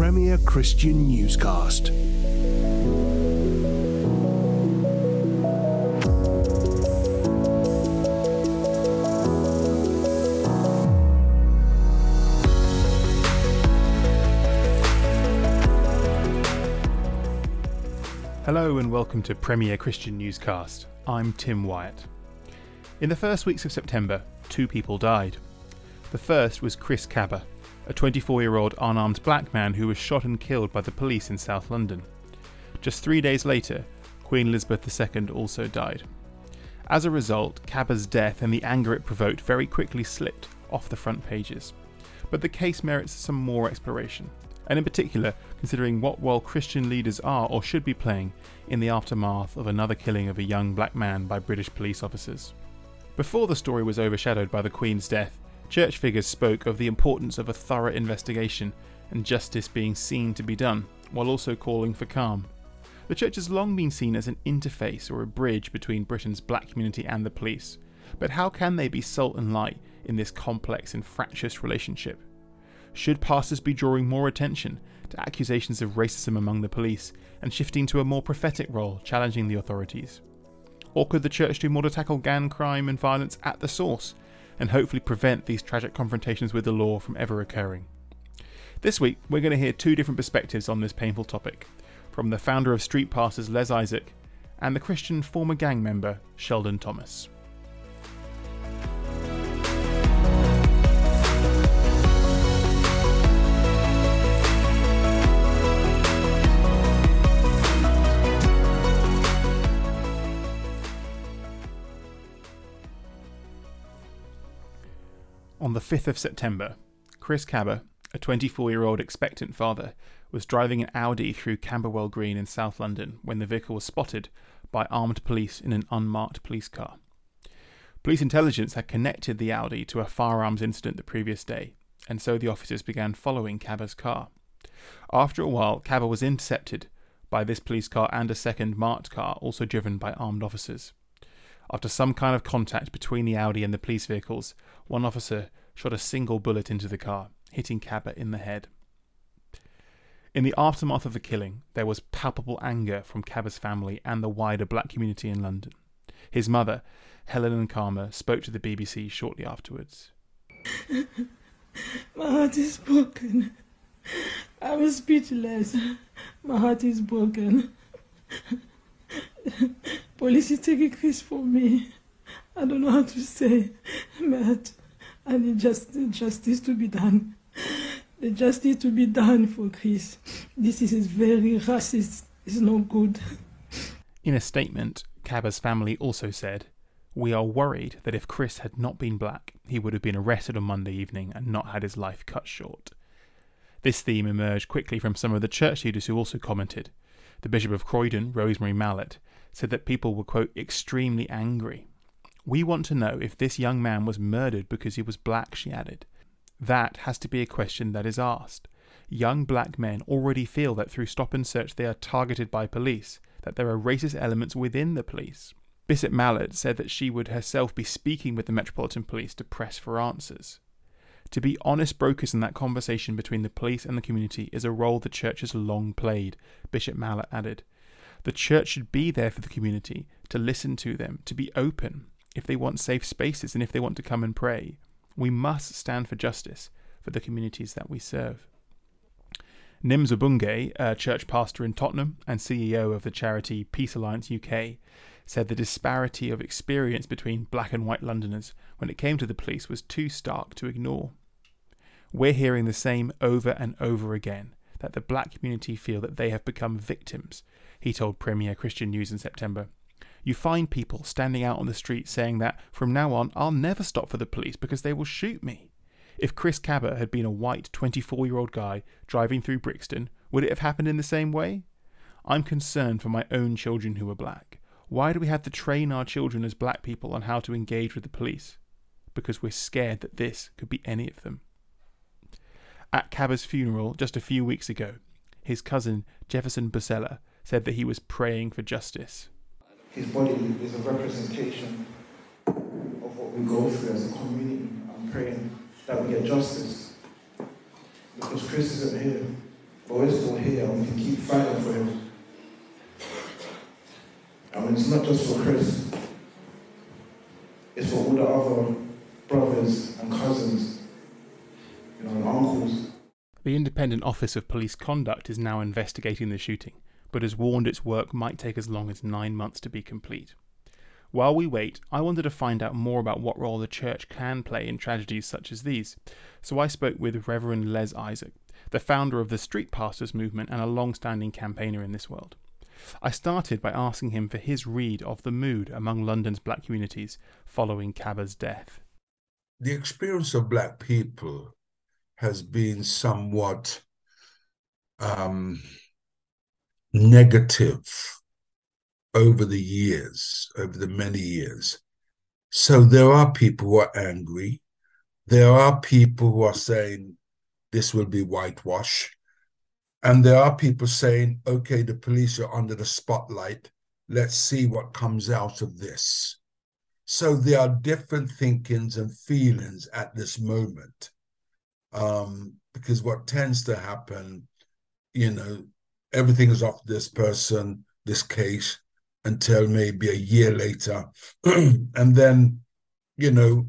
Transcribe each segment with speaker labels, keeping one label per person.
Speaker 1: Premier Christian Newscast.
Speaker 2: Hello and welcome to Premier Christian Newscast. I'm Tim Wyatt. In the first weeks of September, two people died. The first was Chris Kaba, a 24 year old unarmed black man who was shot and killed by the police in South London. Just three days later, Queen Elizabeth II also died. As a result, Kaba's death and the anger it provoked very quickly slipped off the front pages. But the case merits some more exploration, and in particular, considering what role Christian leaders are or should be playing in the aftermath of another killing of a young black man by British police officers. Before the story was overshadowed by the Queen's death, church figures spoke of the importance of a thorough investigation and justice being seen to be done, while also calling for calm. The church has long been seen as an interface or a bridge between Britain's black community and the police, but how can they be salt and light in this complex and fractious relationship? Should pastors be drawing more attention to accusations of racism among the police and shifting to a more prophetic role, challenging the authorities? Or could the church do more to tackle gang crime and violence at the source and hopefully prevent these tragic confrontations with the law from ever occurring? This week, we're going to hear two different perspectives on this painful topic from the founder of Street Pastors, Les Isaac, and the Christian former gang member, Sheldon Thomas. On the 5th of September, Chris Kaba, a 24 year old expectant father, was driving an Audi through Camberwell Green in South London when the vehicle was spotted by armed police in an unmarked police car. Police intelligence had connected the Audi to a firearms incident the previous day, and so the officers began following Kaba's car. After a while, Kaba was intercepted by this police car and a second marked car, also driven by armed officers. After some kind of contact between the Audi and the police vehicles, one officer shot a single bullet into the car, hitting Kaba in the head. In the aftermath of the killing, there was palpable anger from Kaba's family and the wider black community in London. His mother, Helen Nkama, spoke to the BBC shortly afterwards.
Speaker 3: My heart is broken. I was speechless. My heart is broken. Police is taking Chris for me. I don't know how to say, but I need just justice to be done. The justice to be done for Chris. This is very racist. It's not good.
Speaker 2: In a statement, Kaba's family also said, We are worried that if Chris had not been black, he would have been arrested on Monday evening and not had his life cut short. This theme emerged quickly from some of the church leaders who also commented. The Bishop of Croydon, Rosemary Mallett, said that people were, quote, extremely angry. We want to know if this young man was murdered because he was black, she added. That has to be a question that is asked. Young black men already feel that through stop and search they are targeted by police, that there are racist elements within the police. Bishop Mallett said that she would herself be speaking with the Metropolitan Police to press for answers. To be honest brokers in that conversation between the police and the community is a role the church has long played, Bishop Mallett added. The church should be there for the community, to listen to them, to be open, if they want safe spaces and if they want to come and pray. We must stand for justice for the communities that we serve. Nims Obunge, a church pastor in Tottenham and CEO of the charity Peace Alliance UK, said the disparity of experience between black and white Londoners when it came to the police was too stark to ignore. We're hearing the same over and over again that the black community feel that they have become victims, he told Premier Christian News in September. You find people standing out on the street saying that from now on I'll never stop for the police because they will shoot me. If Chris Kaba had been a white 24 year old guy driving through Brixton, would it have happened in the same way? I'm concerned for my own children who are black. Why do we have to train our children as black people on how to engage with the police? Because we're scared that this could be any of them. At Kaba's funeral just a few weeks ago, his cousin Jefferson Bosela said that he was praying for justice.
Speaker 4: His body is a representation of what we go through as a community. I'm praying that we get justice. Because Chris isn't here. But we're still here and we can keep fighting for him. I mean, it's not just for Chris. It's for all the other brothers and cousins, you know, and uncles.
Speaker 2: The Independent Office of Police Conduct is now investigating the shooting, but has warned its work might take as long as nine months to be complete. While we wait, I wanted to find out more about what role the church can play in tragedies such as these, so I spoke with Reverend Les Isaac, the founder of the Street Pastors movement and a long standing campaigner in this world. I started by asking him for his read of the mood among London's black communities following Kaba's death.
Speaker 5: The experience of black people has been somewhat um, negative over the years, over the many years. So there are people who are angry. There are people who are saying this will be whitewash. And there are people saying, okay, the police are under the spotlight. Let's see what comes out of this. So there are different thinkings and feelings at this moment. Um, because what tends to happen, you know, everything is off this person, this case, until maybe a year later. and then, you know,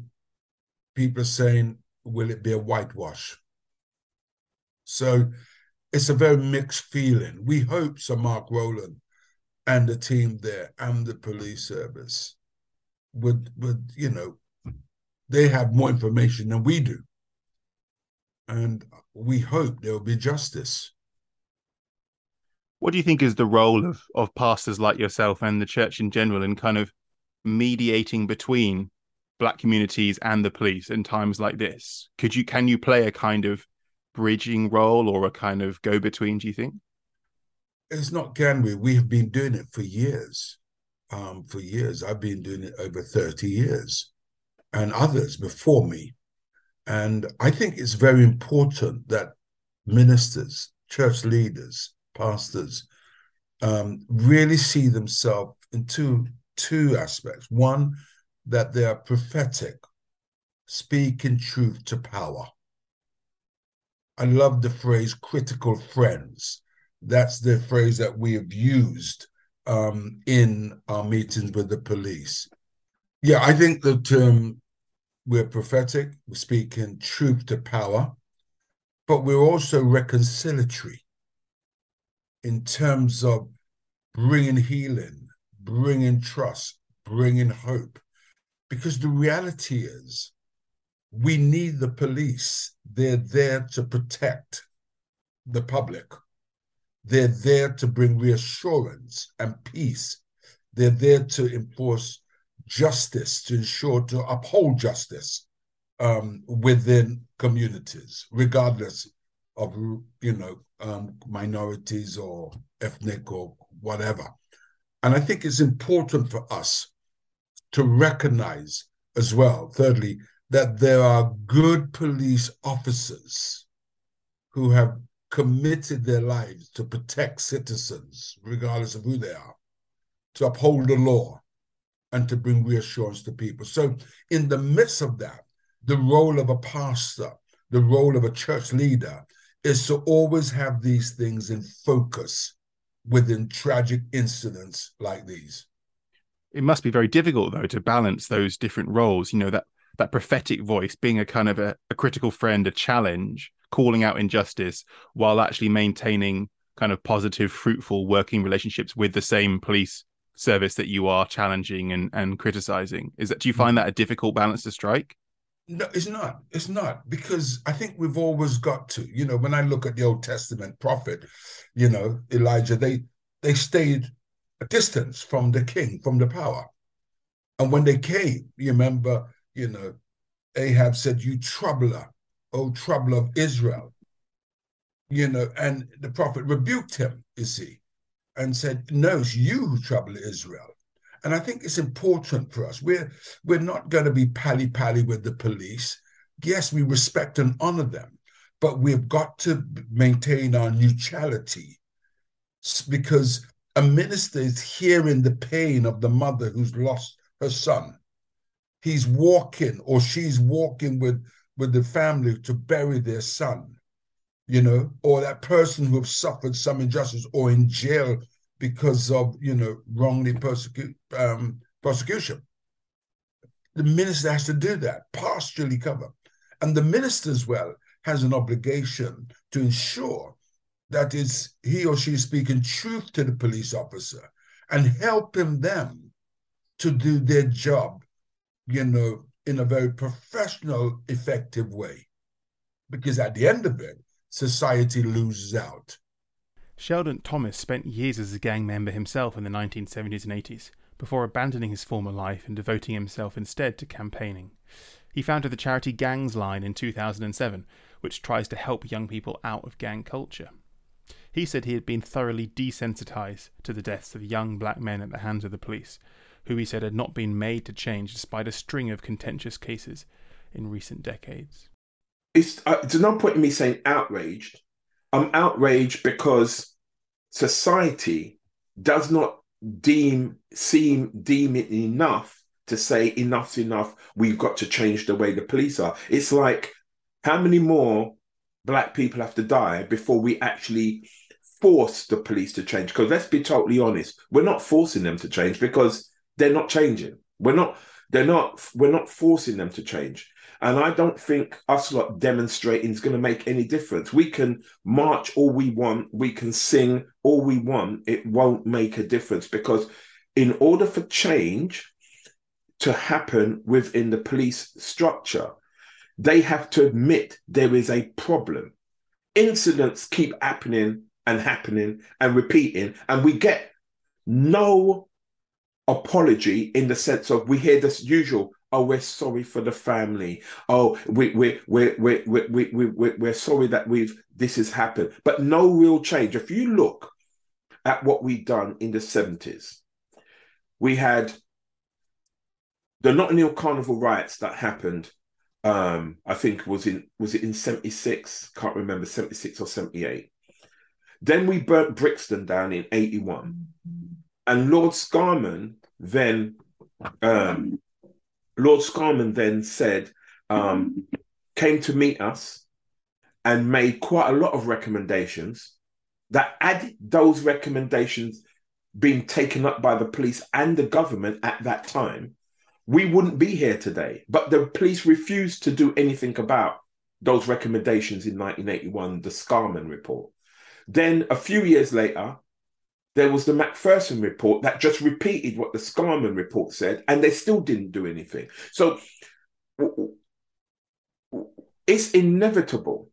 Speaker 5: people are saying, will it be a whitewash? So it's a very mixed feeling. We hope Sir Mark Rowley and the team there and the police service would would, you know, they have more information than we do. And we hope there will be justice.
Speaker 2: What do you think is the role of of pastors like yourself and the church in general in kind of mediating between black communities and the police in times like this? Could you can you play a kind of bridging role or a kind of go between? Do you think?
Speaker 5: It's not can we. We have been doing it for years. Um, for years, I've been doing it over thirty years, and others before me. And I think it's very important that ministers, church leaders, pastors um, really see themselves in two two aspects. One, that they are prophetic, speaking truth to power. I love the phrase critical friends. That's the phrase that we have used um, in our meetings with the police. Yeah, I think that we're prophetic, we're speaking truth to power, but we're also reconciliatory in terms of bringing healing, bringing trust, bringing hope. Because the reality is, we need the police. They're there to protect the public. They're there to bring reassurance and peace. They're there to enforce justice, to ensure to uphold justice um, within communities, regardless of you know um, minorities or ethnic or whatever. And I think it's important for us to recognize as well, thirdly, that there are good police officers who have committed their lives to protect citizens, regardless of who they are, to uphold the law, and to bring reassurance to people. So, in the midst of that, the role of a pastor, the role of a church leader is to always have these things in focus within tragic incidents like these.
Speaker 2: It must be very difficult though to balance those different roles, you know, that that prophetic voice being a kind of a, a critical friend, a challenge, calling out injustice while actually maintaining kind of positive, fruitful working relationships with the same police service that you are challenging and, and criticizing. Is that do you mm-hmm. find that a difficult balance to strike?
Speaker 5: No, it's not. It's not because I think we've always got to. You know, when I look at the Old Testament prophet, you know, Elijah, they they stayed a distance from the king, from the power. And when they came, you remember, you know, Ahab said, You troubler, O troubler of Israel. You know, and the prophet rebuked him, you see, and said, No, it's you who trouble Israel. And I think it's important for us. We're we're not going to be pally pally with the police. Yes, we respect and honor them, but we've got to maintain our neutrality because a minister is hearing the pain of the mother who's lost her son. He's walking or she's walking with with the family to bury their son. you know, or that person who have suffered some injustice or in jail because of, you know, wrongly persecute, um, prosecution. The minister has to do that, pastorally cover. And the minister as well has an obligation to ensure that is he or she is speaking truth to the police officer and helping them to do their job, you know, in a very professional, effective way. Because at the end of it, society loses out.
Speaker 2: Sheldon Thomas spent years as a gang member himself in the 1970s and 80s, before abandoning his former life and devoting himself instead to campaigning. He founded the charity Gangsline in 2007, which tries to help young people out of gang culture. He said he had been thoroughly desensitized to the deaths of young black men at the hands of the police, who he said had not been made to change despite a string of contentious cases in recent decades.
Speaker 6: It's, uh, there's no point in me saying outraged. I'm outraged because society does not deem seem deem it enough to say enough's enough. We've got to change the way the police are. It's like how many more black people have to die before we actually force the police to change. Because let's be totally honest, we're not forcing them to change because they're not changing. We're not, they're not, we're not forcing them to change. And I don't think us lot demonstrating is going to make any difference. We can march all we want, we can sing all we want. It won't make a difference because, in order for change to happen within the police structure, they have to admit there is a problem. Incidents keep happening and happening and repeating, and we get no apology in the sense of we hear this usual oh we're sorry for the family. Oh we we we we we we, we, we we're sorry that we've this has happened. But no real change. If you look at what we've done in the 70s we had the Notting Hill Carnival riots that happened um i think was in was it in 76 can't remember 76 or 78 then we burnt brixton down in 81 and lord scarman then um lord scarman then said um came to meet us and made quite a lot of recommendations that had those recommendations been taken up by the police and the government at that time we wouldn't be here today. But the police refused to do anything about those recommendations in 1981, the Scarman report. Then a few years later, there was the Macpherson report that just repeated what the Scarman report said, and they still didn't do anything. So it's inevitable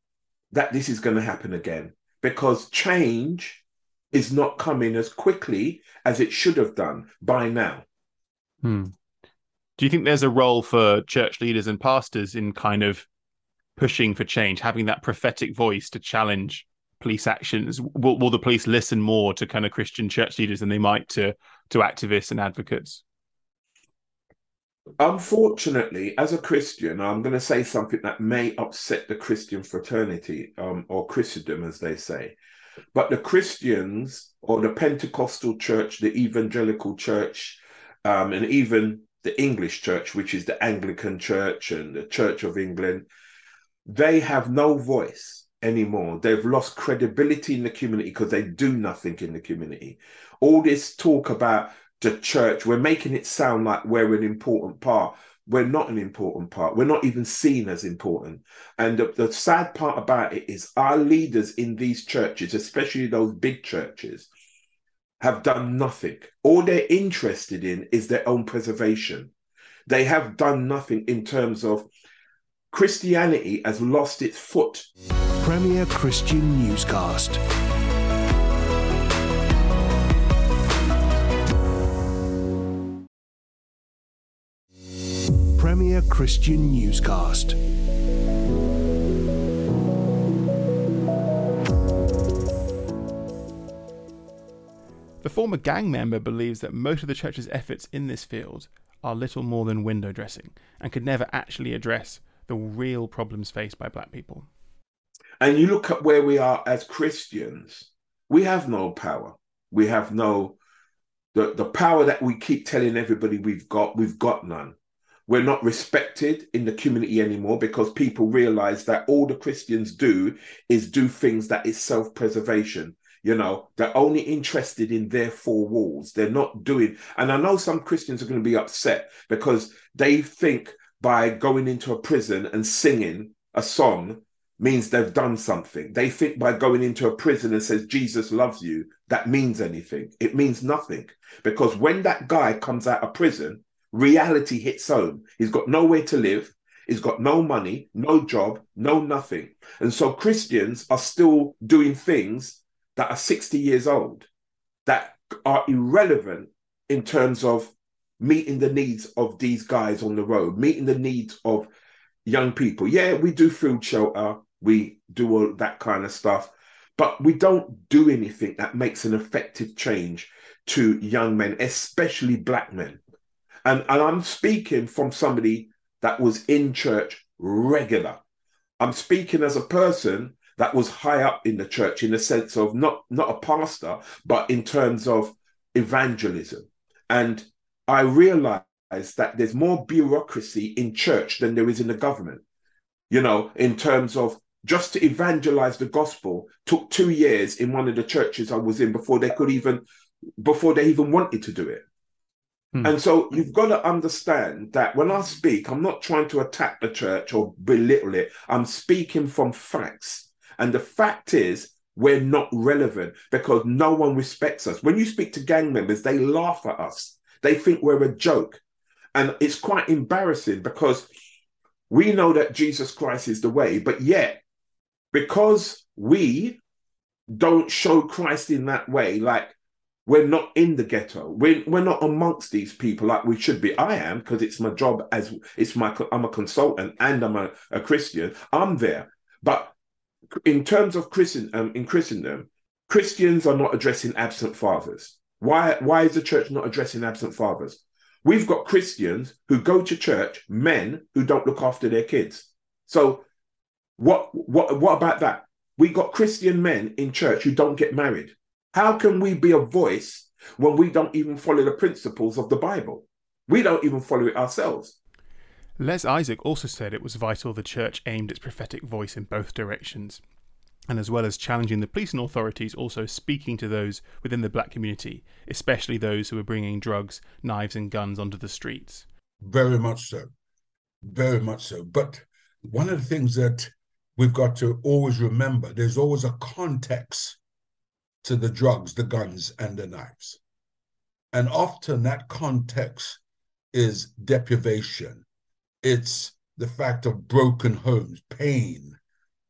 Speaker 6: that this is going to happen again because change is not coming as quickly as it should have done by now.
Speaker 2: Hmm. Do you think there's a role for church leaders and pastors in kind of pushing for change, having that prophetic voice to challenge police actions? Will, will the police listen more to kind of Christian church leaders than they might to to activists and advocates?
Speaker 6: Unfortunately, as a Christian, I'm going to say something that may upset the Christian fraternity um, or Christendom, as they say. But the Christians or the Pentecostal church, the evangelical church, um, and even the English church, which is the Anglican church and the Church of England, they have no voice anymore. They've lost credibility in the community because they do nothing in the community. All this talk about the church, we're making it sound like we're an important part. We're not an important part. We're not even seen as important. And the, the sad part about it is our leaders in these churches, especially those big churches, have done nothing. All they're interested in is their own preservation. They have done nothing in terms of Christianity has lost its foot.
Speaker 1: Premier Christian Newscast. Premier Christian Newscast.
Speaker 2: The former gang member believes that most of the church's efforts in this field are little more than window dressing and could never actually address the real problems faced by black people.
Speaker 6: And you look at where we are as Christians, we have no power. We have no the, the power that we keep telling everybody we've got, we've got none. we're not respected in the community anymore because people realize that all the Christians do is do things that is self preservation. You know, they're only interested in their four walls. They're not doing, and I know some Christians are going to be upset because they think by going into a prison and singing a song means they've done something. They think by going into a prison and says Jesus loves you, that means anything. It means nothing. Because when that guy comes out of prison, reality hits home. He's got nowhere to live. He's got no money, no job, no nothing. And so Christians are still doing things that are 60 years old that are irrelevant in terms of meeting the needs of these guys on the road, meeting the needs of young people. Yeah, we do food shelter, we do all that kind of stuff, but we don't do anything that makes an effective change to young men, especially black men. And, and I'm speaking from somebody that was in church regular. I'm speaking as a person that was high up in the church in the sense of not not a pastor, but in terms of evangelism. And I realized that there's more bureaucracy in church than there is in the government. You know, in terms of just to evangelize the gospel took two years in one of the churches I was in before they could even before they even wanted to do it. Hmm. And so you've got to understand that when I speak, I'm not trying to attack the church or belittle it. I'm speaking from facts. And the fact is, we're not relevant because no one respects us. When you speak to gang members, they laugh at us. They think we're a joke. And it's quite embarrassing because we know that Jesus Christ is the way, but yet, because we don't show Christ in that way, like we're not in the ghetto. We're, we're not amongst these people like we should be. I am because it's my job as it's my I'm a consultant and I'm a, a Christian. I'm there. But in terms of Christian um, in Christendom, Christians are not addressing absent fathers. Why why is the church not addressing absent fathers? We've got Christians who go to church, men who don't look after their kids. So what what what about that? We got Christian men in church who don't get married. How can we be a voice when we don't even follow the principles of the Bible? We don't even follow it ourselves.
Speaker 2: Les Isaac also said it was vital the church aimed its prophetic voice in both directions, and as well as challenging the police and authorities, also speaking to those within the black community, especially those who were bringing drugs, knives, and guns onto the streets.
Speaker 5: Very much so. Very much so. But one of the things that we've got to always remember there's always a context to the drugs, the guns, and the knives. And often that context is deprivation. It's the fact of broken homes, pain,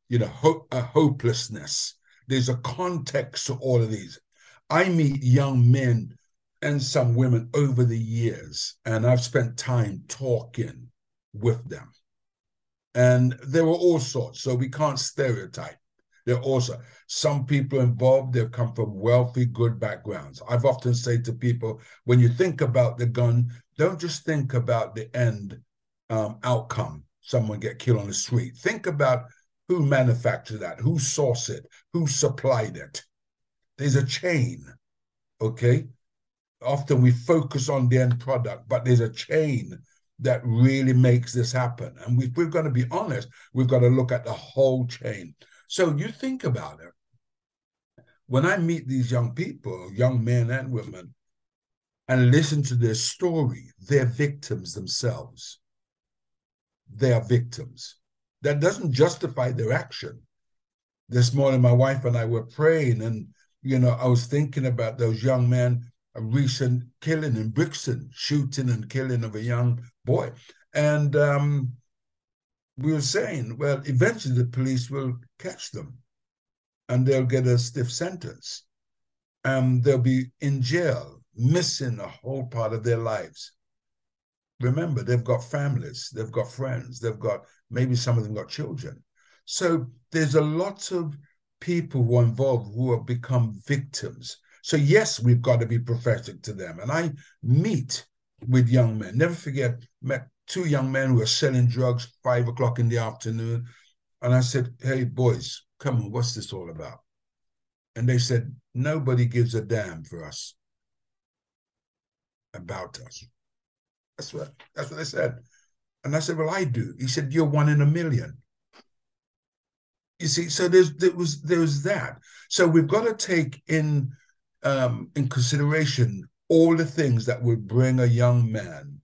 Speaker 5: you know, ho- a hopelessness. There's a context to all of these. I meet young men and some women over the years, and I've spent time talking with them. And there were all sorts, so we can't stereotype. There are also some people involved, they've come from wealthy, good backgrounds. I've often said to people, when you think about the gun, don't just think about the end um, outcome, someone get killed on the street. Think about who manufactured that, who sourced it, who supplied it. There's a chain, okay? Often we focus on the end product, but there's a chain that really makes this happen. And if we're going to be honest, we've got to look at the whole chain. So you think about it. When I meet these young people, young men and women, and listen to their story, they're victims themselves. They are victims. That doesn't justify their action. This morning, my wife and I were praying, and you know, I was thinking about those young men, a recent killing in Brixton, shooting and killing of a young boy. And um, we were saying, well, eventually the police will catch them and they'll get a stiff sentence. And they'll be in jail, missing a whole part of their lives. Remember, they've got families, they've got friends, they've got maybe some of them got children. So there's a lot of people who are involved who have become victims. So, yes, we've got to be prophetic to them. And I meet with young men. Never forget, met two young men who were selling drugs five o'clock in the afternoon. And I said, Hey, boys, come on, what's this all about? And they said, Nobody gives a damn for us, about us. That's what that's what they said. And I said, Well, I do. He said, You're one in a million. You see, so there's there was there was that. So we've got to take in um, in consideration all the things that would bring a young man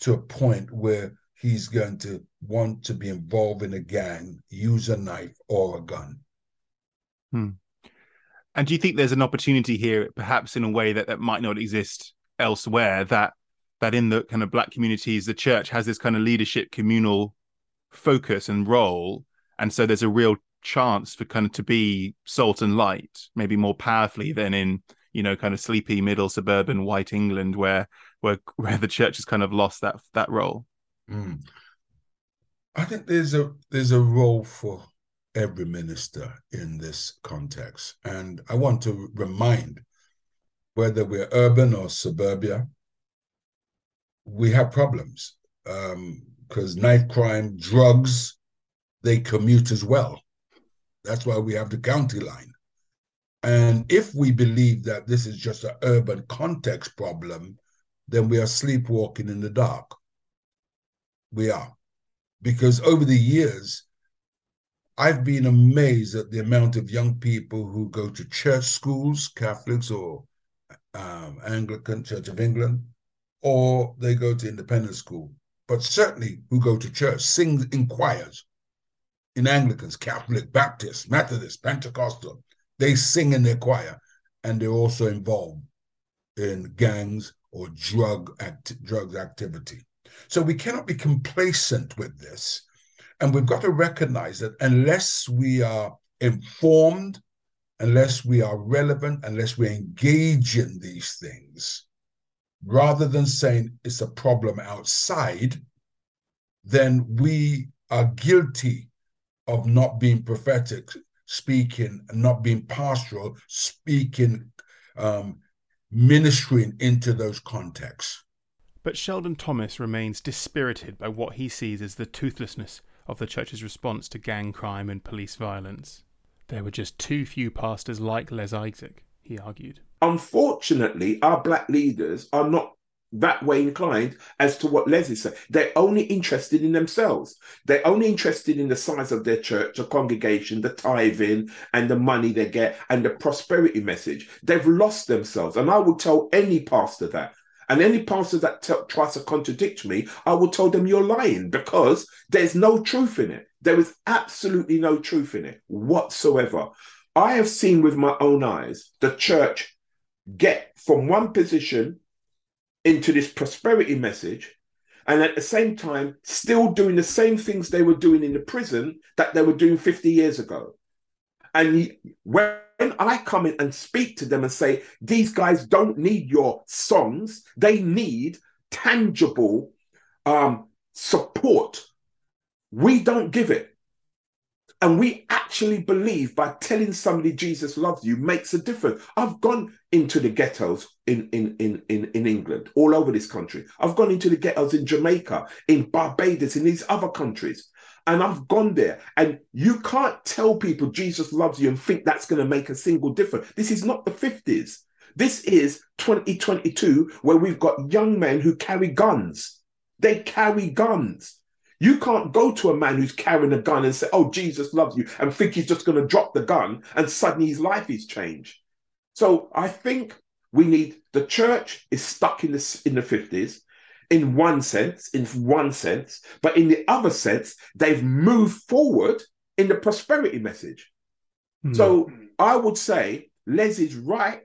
Speaker 5: to a point where he's going to want to be involved in a gang, use a knife or a gun.
Speaker 2: Hmm. And do you think there's an opportunity here, perhaps in a way that, that might not exist elsewhere, that that in the kind of black communities, the church has this kind of leadership communal focus and role, and so there's a real chance for kind of to be salt and light, maybe more powerfully than in you know kind of sleepy middle suburban white England, where where where the church has kind of lost that that role.
Speaker 5: Mm. I think there's a there's a role for every minister in this context, and I want to remind whether we're urban or suburbia, we have problems because um, knife crime, drugs, they commute as well. That's why we have the county line. And if we believe that this is just an urban context problem, then we are sleepwalking in the dark. We are. Because over the years, I've been amazed at the amount of young people who go to church schools, Catholics or um, Anglican Church of England, or they go to independent school, but certainly who go to church, sing in choirs, in Anglicans, Catholic, Baptist, Methodist, Pentecostal. They sing in their choir, and they're also involved in gangs or drug act, drugs activity. So we cannot be complacent with this, and we've got to recognize that unless we are informed unless we are relevant, unless we engage in these things, rather than saying it's a problem outside, then we are guilty of not being prophetic, speaking, and not being pastoral, speaking, um, ministering into those contexts.
Speaker 2: But Sheldon Thomas remains dispirited by what he sees as the toothlessness of the church's response to gang crime and police violence. There were just too few pastors like Les Isaac, he argued.
Speaker 6: Unfortunately, our black leaders are not that way inclined as to what Les is saying. They're only interested in themselves. They're only interested in the size of their church, the congregation, the tithing, and the money they get, and the prosperity message. They've lost themselves. And I will tell any pastor that. And any pastor that t- tries to contradict me, I will tell them you're lying because there's no truth in it. There is absolutely no truth in it whatsoever. I have seen with my own eyes the church get from one position into this prosperity message and at the same time still doing the same things they were doing in the prison that they were doing 50 years ago. And when I come in and speak to them and say, these guys don't need your songs, they need tangible um, support we don't give it. And we actually believe by telling somebody Jesus loves you makes a difference. I've gone into the ghettos in, in, in, in, in England, all over this country. I've gone into the ghettos in Jamaica, in Barbados, in these other countries. And I've gone there. And you can't tell people Jesus loves you and think that's going to make a single difference. This is not the 50s. This is 2022, where we've got young men who carry guns. They carry guns. You can't go to a man who's carrying a gun and say, Oh, Jesus loves you, and think he's just going to drop the gun and suddenly his life is changed. So I think we need the church is stuck in the, in the 50s in one sense, in one sense, but in the other sense, they've moved forward in the prosperity message. Mm. So I would say Les is right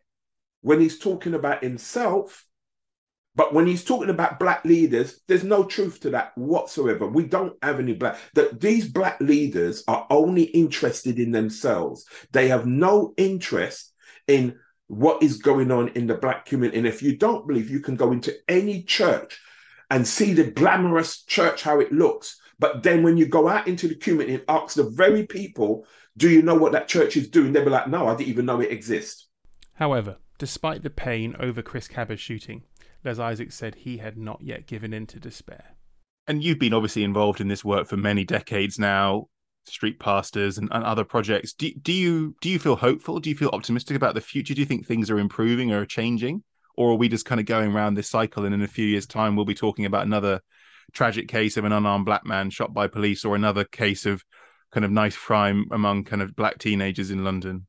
Speaker 6: when he's talking about himself but when he's talking about black leaders, there's no truth to that whatsoever. We don't have any black that these black leaders are only interested in themselves. They have no interest in what is going on in the black community. And if you don't believe, you can go into any church and see the glamorous church how it looks. But then when you go out into the community and ask the very people, do you know what that church is doing? They'll be like, no, I didn't even know it exists.
Speaker 2: However, despite the pain over Chris Kaba's shooting, Les Isaac said he had not yet given in to despair. And you've been obviously involved in this work for many decades now, street pastors and, and other projects. Do, do you do you feel hopeful? Do you feel optimistic about the future? Do you think things are improving or changing? Or are we just kind of going around this cycle and in a few years' time we'll be talking about another tragic case of an unarmed black man shot by police or another case of kind of knife crime among kind of black teenagers in London?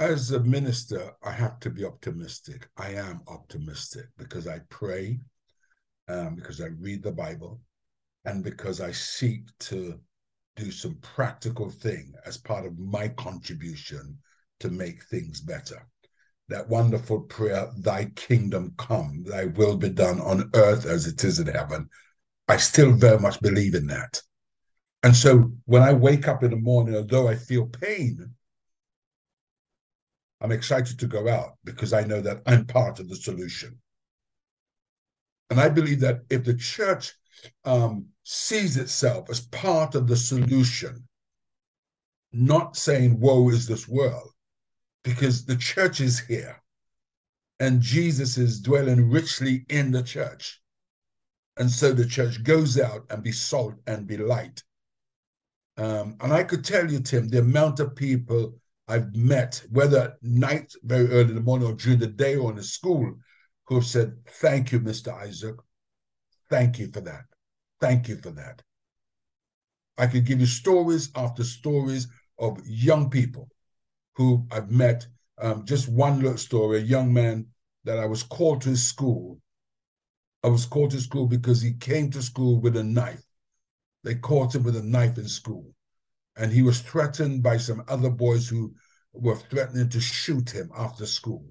Speaker 5: As a minister, I have to be optimistic. I am optimistic because I pray, um, because I read the Bible, and because I seek to do some practical thing as part of my contribution to make things better. That wonderful prayer, Thy kingdom come, Thy will be done on earth as it is in heaven. I still very much believe in that. And so when I wake up in the morning, although I feel pain, I'm excited to go out because I know that I'm part of the solution. And I believe that if the church um, sees itself as part of the solution, not saying, woe is this world, because the church is here and Jesus is dwelling richly in the church. And so the church goes out and be salt and be light. Um, and I could tell you, Tim, the amount of people I've met, whether at night, very early in the morning, or during the day, or in the school, who have said, Thank you, Mr. Isaac. Thank you for that. Thank you for that. I could give you stories after stories of young people who I've met. Um, just one little story a young man that I was called to his school. I was called to school because he came to school with a knife. They caught him with a knife in school. And he was threatened by some other boys who were threatening to shoot him after school.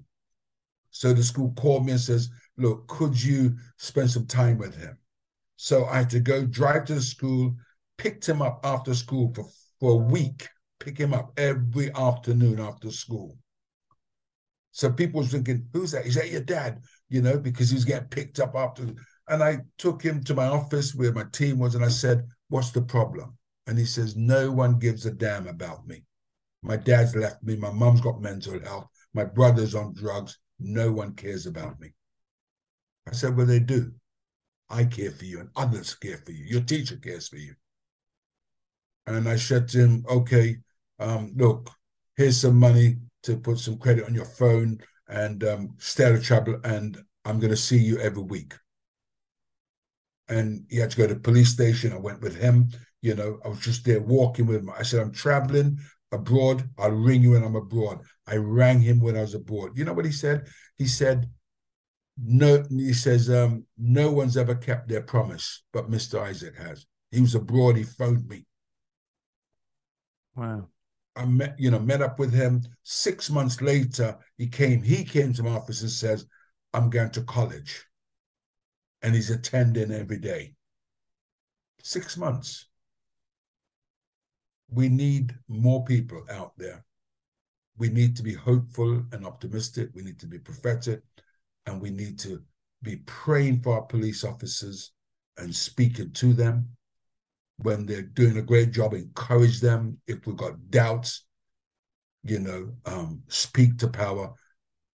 Speaker 5: So the school called me and says, Look, could you spend some time with him? So I had to go drive to the school, picked him up after school for, for a week, pick him up every afternoon after school. So people was thinking, who's that? Is that your dad? You know, because he was getting picked up after. And I took him to my office where my team was, and I said, What's the problem? And he says, No one gives a damn about me. My dad's left me. My mom's got mental health. My brother's on drugs. No one cares about me. I said, Well, they do. I care for you and others care for you. Your teacher cares for you. And I said to him, okay, um, look, here's some money to put some credit on your phone and um, stay out of trouble. And I'm going to see you every week. And he had to go to the police station. I went with him. You know, I was just there walking with him. I said, I'm traveling abroad. I'll ring you when I'm abroad. I rang him when I was abroad. You know what he said? He said, no, he says, um, no one's ever kept their promise, but Mr. Isaac has. He was abroad, he phoned me.
Speaker 2: Wow.
Speaker 5: I met, you know, met up with him. Six months later, he came, he came to my office and says, I'm going to college. And he's attending every day. Six months. We need more people out there. We need to be hopeful and optimistic. We need to be prophetic and we need to be praying for our police officers and speaking to them when they're doing a great job encourage them if we've got doubts you know um, speak to power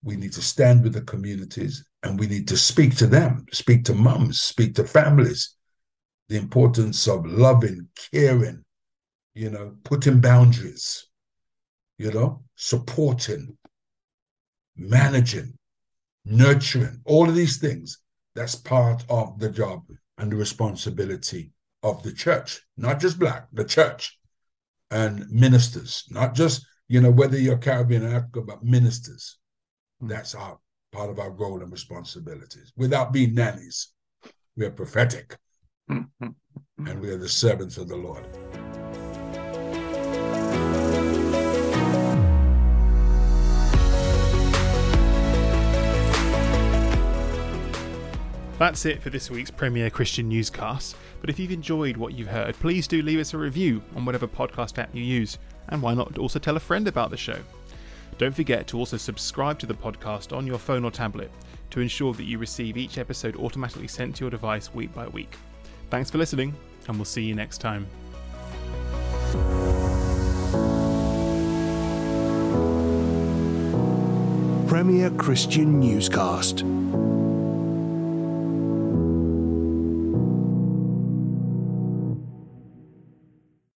Speaker 5: we need to stand with the communities and we need to speak to them speak to mums speak to families the importance of loving caring you know putting boundaries you know supporting managing nurturing, all of these things. That's part of the job and the responsibility of the church, not just black, the church and ministers, not just, you know, whether you're Caribbean or Africa, but ministers. Mm. That's our part of our role and responsibilities. Without being nannies, we are prophetic hmm, hmm, hmm. and we are the servants of the Lord.
Speaker 2: That's it for this week's Premier Christian Newscast. But if you've enjoyed what you've heard, please do leave us a review on whatever podcast app you use, and why not also tell a friend about the show? Don't forget to also subscribe to the podcast on your phone or tablet to ensure that you receive each episode automatically sent to your device week by week. Thanks for listening, and we'll see you next time.
Speaker 1: Premier Christian Newscast.